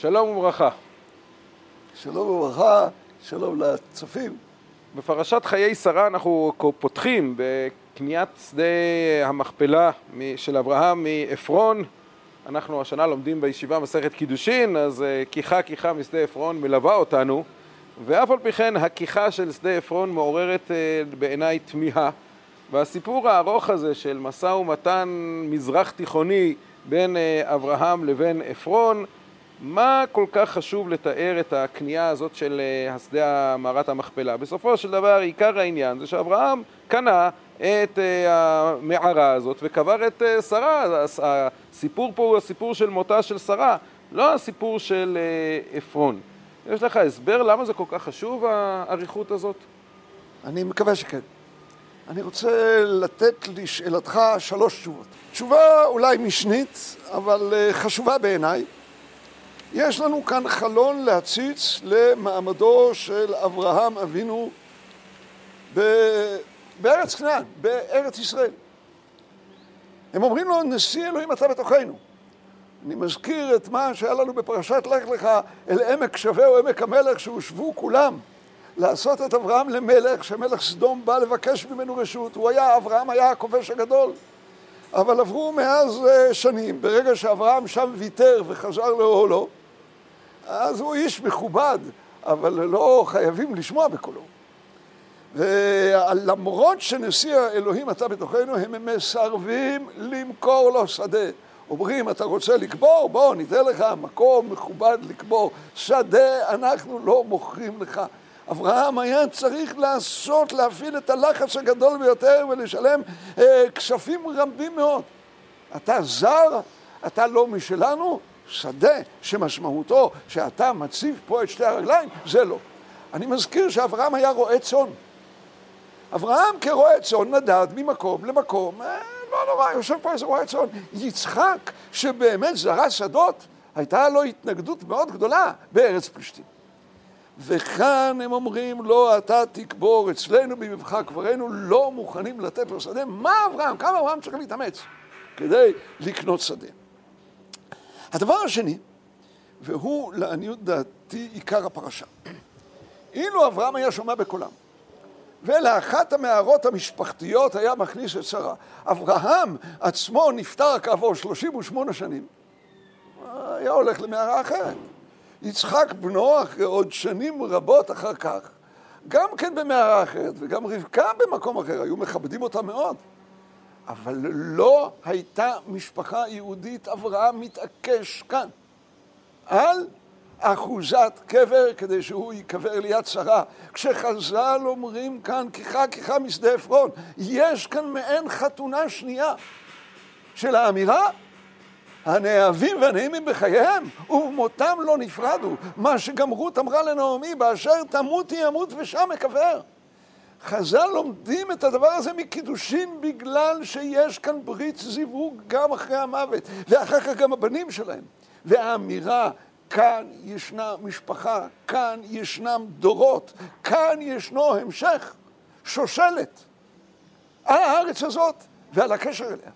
שלום וברכה. שלום וברכה, שלום לצופים. בפרשת חיי שרה אנחנו פותחים בקניית שדה המכפלה של אברהם מעפרון. אנחנו השנה לומדים בישיבה מסכת קידושין, אז אה, כיחה כיחה משדה עפרון מלווה אותנו, ואף על פי כן הכיחה של שדה עפרון מעוררת אה, בעיניי תמיהה. והסיפור הארוך הזה של משא ומתן מזרח תיכוני בין אה, אברהם לבין עפרון, מה כל כך חשוב לתאר את הקנייה הזאת של אה, השדה מערת המכפלה? בסופו של דבר עיקר העניין זה שאברהם קנה את אה, המערה הזאת וקבר את שרה. הסיפור פה הוא הסיפור של מותה של שרה, לא הסיפור של עפרון. יש לך הסבר למה זה כל כך חשוב, האריכות הזאת? אני מקווה שכן. אני רוצה לתת לשאלתך שלוש תשובות. תשובה אולי משנית, אבל אה, חשובה בעיניי. יש לנו כאן חלון להציץ למעמדו של אברהם אבינו ב... בארץ כנען, בארץ ישראל. הם אומרים לו, נשיא אלוהים אתה בתוכנו. אני מזכיר את מה שהיה לנו בפרשת לך לך אל עמק שווה או עמק המלך שהושבו כולם. לעשות את אברהם למלך, שמלך סדום בא לבקש ממנו רשות, הוא היה, אברהם היה הכובש הגדול. אבל עברו מאז אה, שנים, ברגע שאברהם שם ויתר וחזר לאוהלו, אז הוא איש מכובד, אבל לא חייבים לשמוע בקולו. ולמרות שנשיא האלוהים אתה בתוכנו, הם מסרבים למכור לו שדה. אומרים, אתה רוצה לקבור? בוא, ניתן לך מקום מכובד לקבור. שדה אנחנו לא מוכרים לך. אברהם היה צריך לעשות, להפעיל את הלחץ הגדול ביותר ולשלם אה, כספים רבים מאוד. אתה זר, אתה לא משלנו, שדה שמשמעותו שאתה מציב פה את שתי הרגליים, זה לא. אני מזכיר שאברהם היה רועה צאן. אברהם כרועה צאן נדד ממקום למקום, אה, לא נורא, יושב פה איזה רועה צאן. יצחק, שבאמת זרע שדות, הייתה לו התנגדות מאוד גדולה בארץ פלישתים. וכאן הם אומרים, לא, אתה תקבור אצלנו במבחר קברנו, לא מוכנים לתת לו שדה. מה אברהם? כמה אברהם צריך להתאמץ כדי לקנות שדה? הדבר השני, והוא לעניות דעתי עיקר הפרשה. אילו אברהם היה שומע בקולם, ולאחת המערות המשפחתיות היה מכניס את שרה, אברהם עצמו נפטר כעבור 38 שנים, היה הולך למערה אחרת. יצחק בנו, אחרי עוד שנים רבות אחר כך, גם כן במערה אחרת, וגם רבקה במקום אחר, היו מכבדים אותה מאוד. אבל לא הייתה משפחה יהודית, אברהם מתעקש כאן על אחוזת קבר כדי שהוא ייקבר ליד שרה. כשחז"ל אומרים כאן כיחה כיחה משדה עפרון, יש כאן מעין חתונה שנייה של האמירה הנאהבים והנעימים בחייהם, ובמותם לא נפרדו. מה שגם רות אמרה לנעמי, באשר תמותי ימות ושם אקבר. חז"ל לומדים את הדבר הזה מקידושין בגלל שיש כאן ברית זיווג גם אחרי המוות, ואחר כך גם הבנים שלהם. והאמירה, כאן ישנה משפחה, כאן ישנם דורות, כאן ישנו המשך, שושלת, על הארץ הזאת ועל הקשר אליה.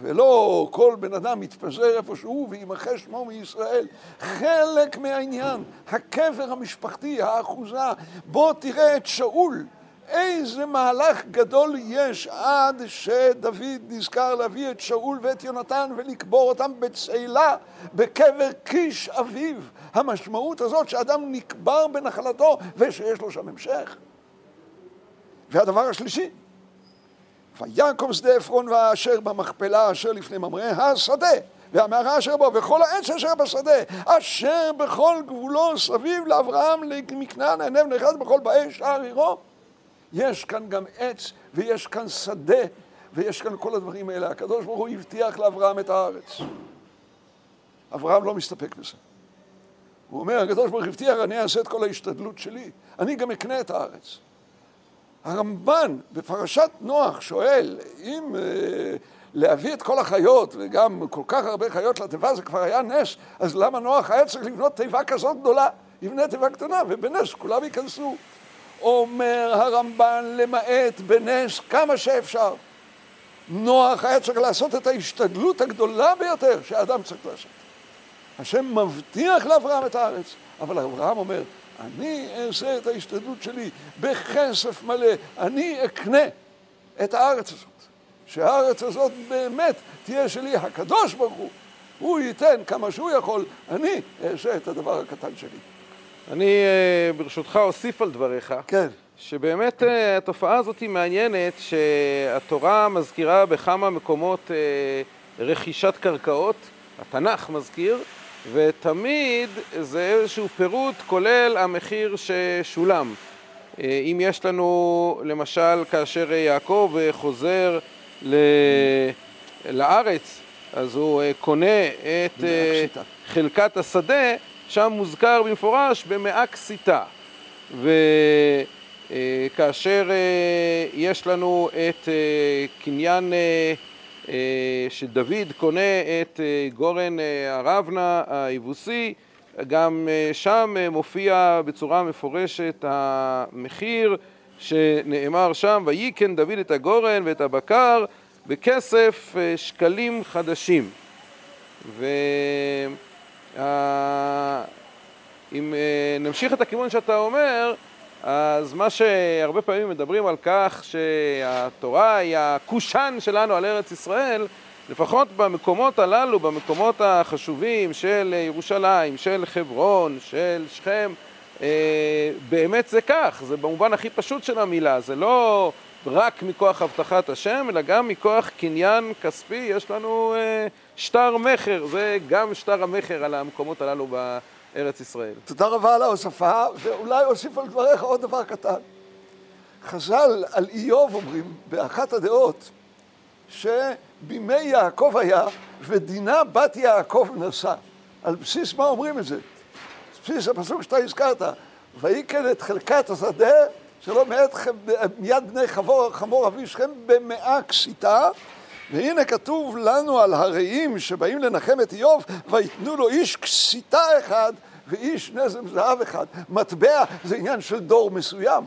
ולא כל בן אדם מתפזר איפה שהוא וימחה שמו מישראל. חלק מהעניין, הקבר המשפחתי, האחוזה, בוא תראה את שאול. איזה מהלך גדול יש עד שדוד נזכר להביא את שאול ואת יונתן ולקבור אותם בצאלה, בקבר קיש אביו. המשמעות הזאת שאדם נקבר בנחלתו ושיש לו שם המשך. והדבר השלישי, ויקום שדה עפרון ואשר במכפלה אשר לפני ממרא השדה והמערה אשר בו וכל העץ אשר בשדה אשר בכל גבולו סביב לאברהם מכנען הענב נחרד בכל באי שער עירו יש כאן גם עץ ויש כאן שדה ויש כאן כל הדברים האלה. הקדוש ברוך הוא הבטיח לאברהם את הארץ. אברהם לא מסתפק בזה. הוא אומר הקדוש ברוך הוא הבטיח אני אעשה את כל ההשתדלות שלי. אני גם אקנה את הארץ. הרמב"ן בפרשת נוח שואל, אם אה, להביא את כל החיות, וגם כל כך הרבה חיות לתיבה, זה כבר היה נס, אז למה נוח היה צריך לבנות תיבה כזאת גדולה? יבנה תיבה קטנה, ובנס כולם ייכנסו. אומר הרמב"ן, למעט בנס כמה שאפשר. נוח היה צריך לעשות את ההשתדלות הגדולה ביותר שהאדם צריך לעשות. השם מבטיח לאברהם את הארץ, אבל אברהם אומר, אני אעשה את ההשתדלות שלי בכסף מלא, אני אקנה את הארץ הזאת. שהארץ הזאת באמת תהיה שלי, הקדוש ברוך הוא, הוא ייתן כמה שהוא יכול, אני אעשה את הדבר הקטן שלי. אני אה, ברשותך אוסיף על דבריך. כן. שבאמת אה, התופעה הזאת היא מעניינת, שהתורה מזכירה בכמה מקומות אה, רכישת קרקעות, התנ"ך מזכיר, ותמיד זה איזשהו פירוט כולל המחיר ששולם. אם יש לנו, למשל, כאשר יעקב חוזר לארץ, אז הוא קונה את חלקת השדה, שם מוזכר במפורש במאה כסיתה. וכאשר אה, יש לנו את אה, קניין אה, שדוד קונה את גורן הרבנה היבוסי, גם שם מופיע בצורה מפורשת המחיר שנאמר שם, ויקן דוד את הגורן ואת הבקר בכסף שקלים חדשים. ו... אם אה, נמשיך את הכיוון שאתה אומר, אז מה שהרבה פעמים מדברים על כך שהתורה היא הקושאן שלנו על ארץ ישראל, לפחות במקומות הללו, במקומות החשובים של ירושלים, של חברון, של שכם, אה, באמת זה כך, זה במובן הכי פשוט של המילה, זה לא רק מכוח הבטחת השם, אלא גם מכוח קניין כספי, יש לנו אה, שטר מכר, זה גם שטר המכר על המקומות הללו בארץ ישראל. תודה רבה על ההוספה, ואולי אוסיף על דבריך עוד דבר קטן. חז"ל על איוב אומרים, באחת הדעות, שבימי יעקב היה, ודינה בת יעקב נשא. על בסיס מה אומרים את זה? בסיס הפסוק שאתה הזכרת, ויקן את חלקת השדה שלא מאת מיד בני חמור, חמור אבי שכם במאה כסיתה והנה כתוב לנו על הרעים שבאים לנחם את איוב ויתנו לו איש כסיתה אחד ואיש נזם זהב אחד. מטבע זה עניין של דור מסוים.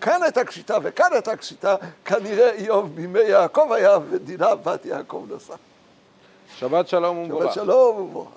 כאן הייתה כסיתה וכאן הייתה כסיתה, כנראה איוב בימי יעקב היה ודינה בת יעקב נשא. שבת שלום ומבורך. שבת שלום ומבורך.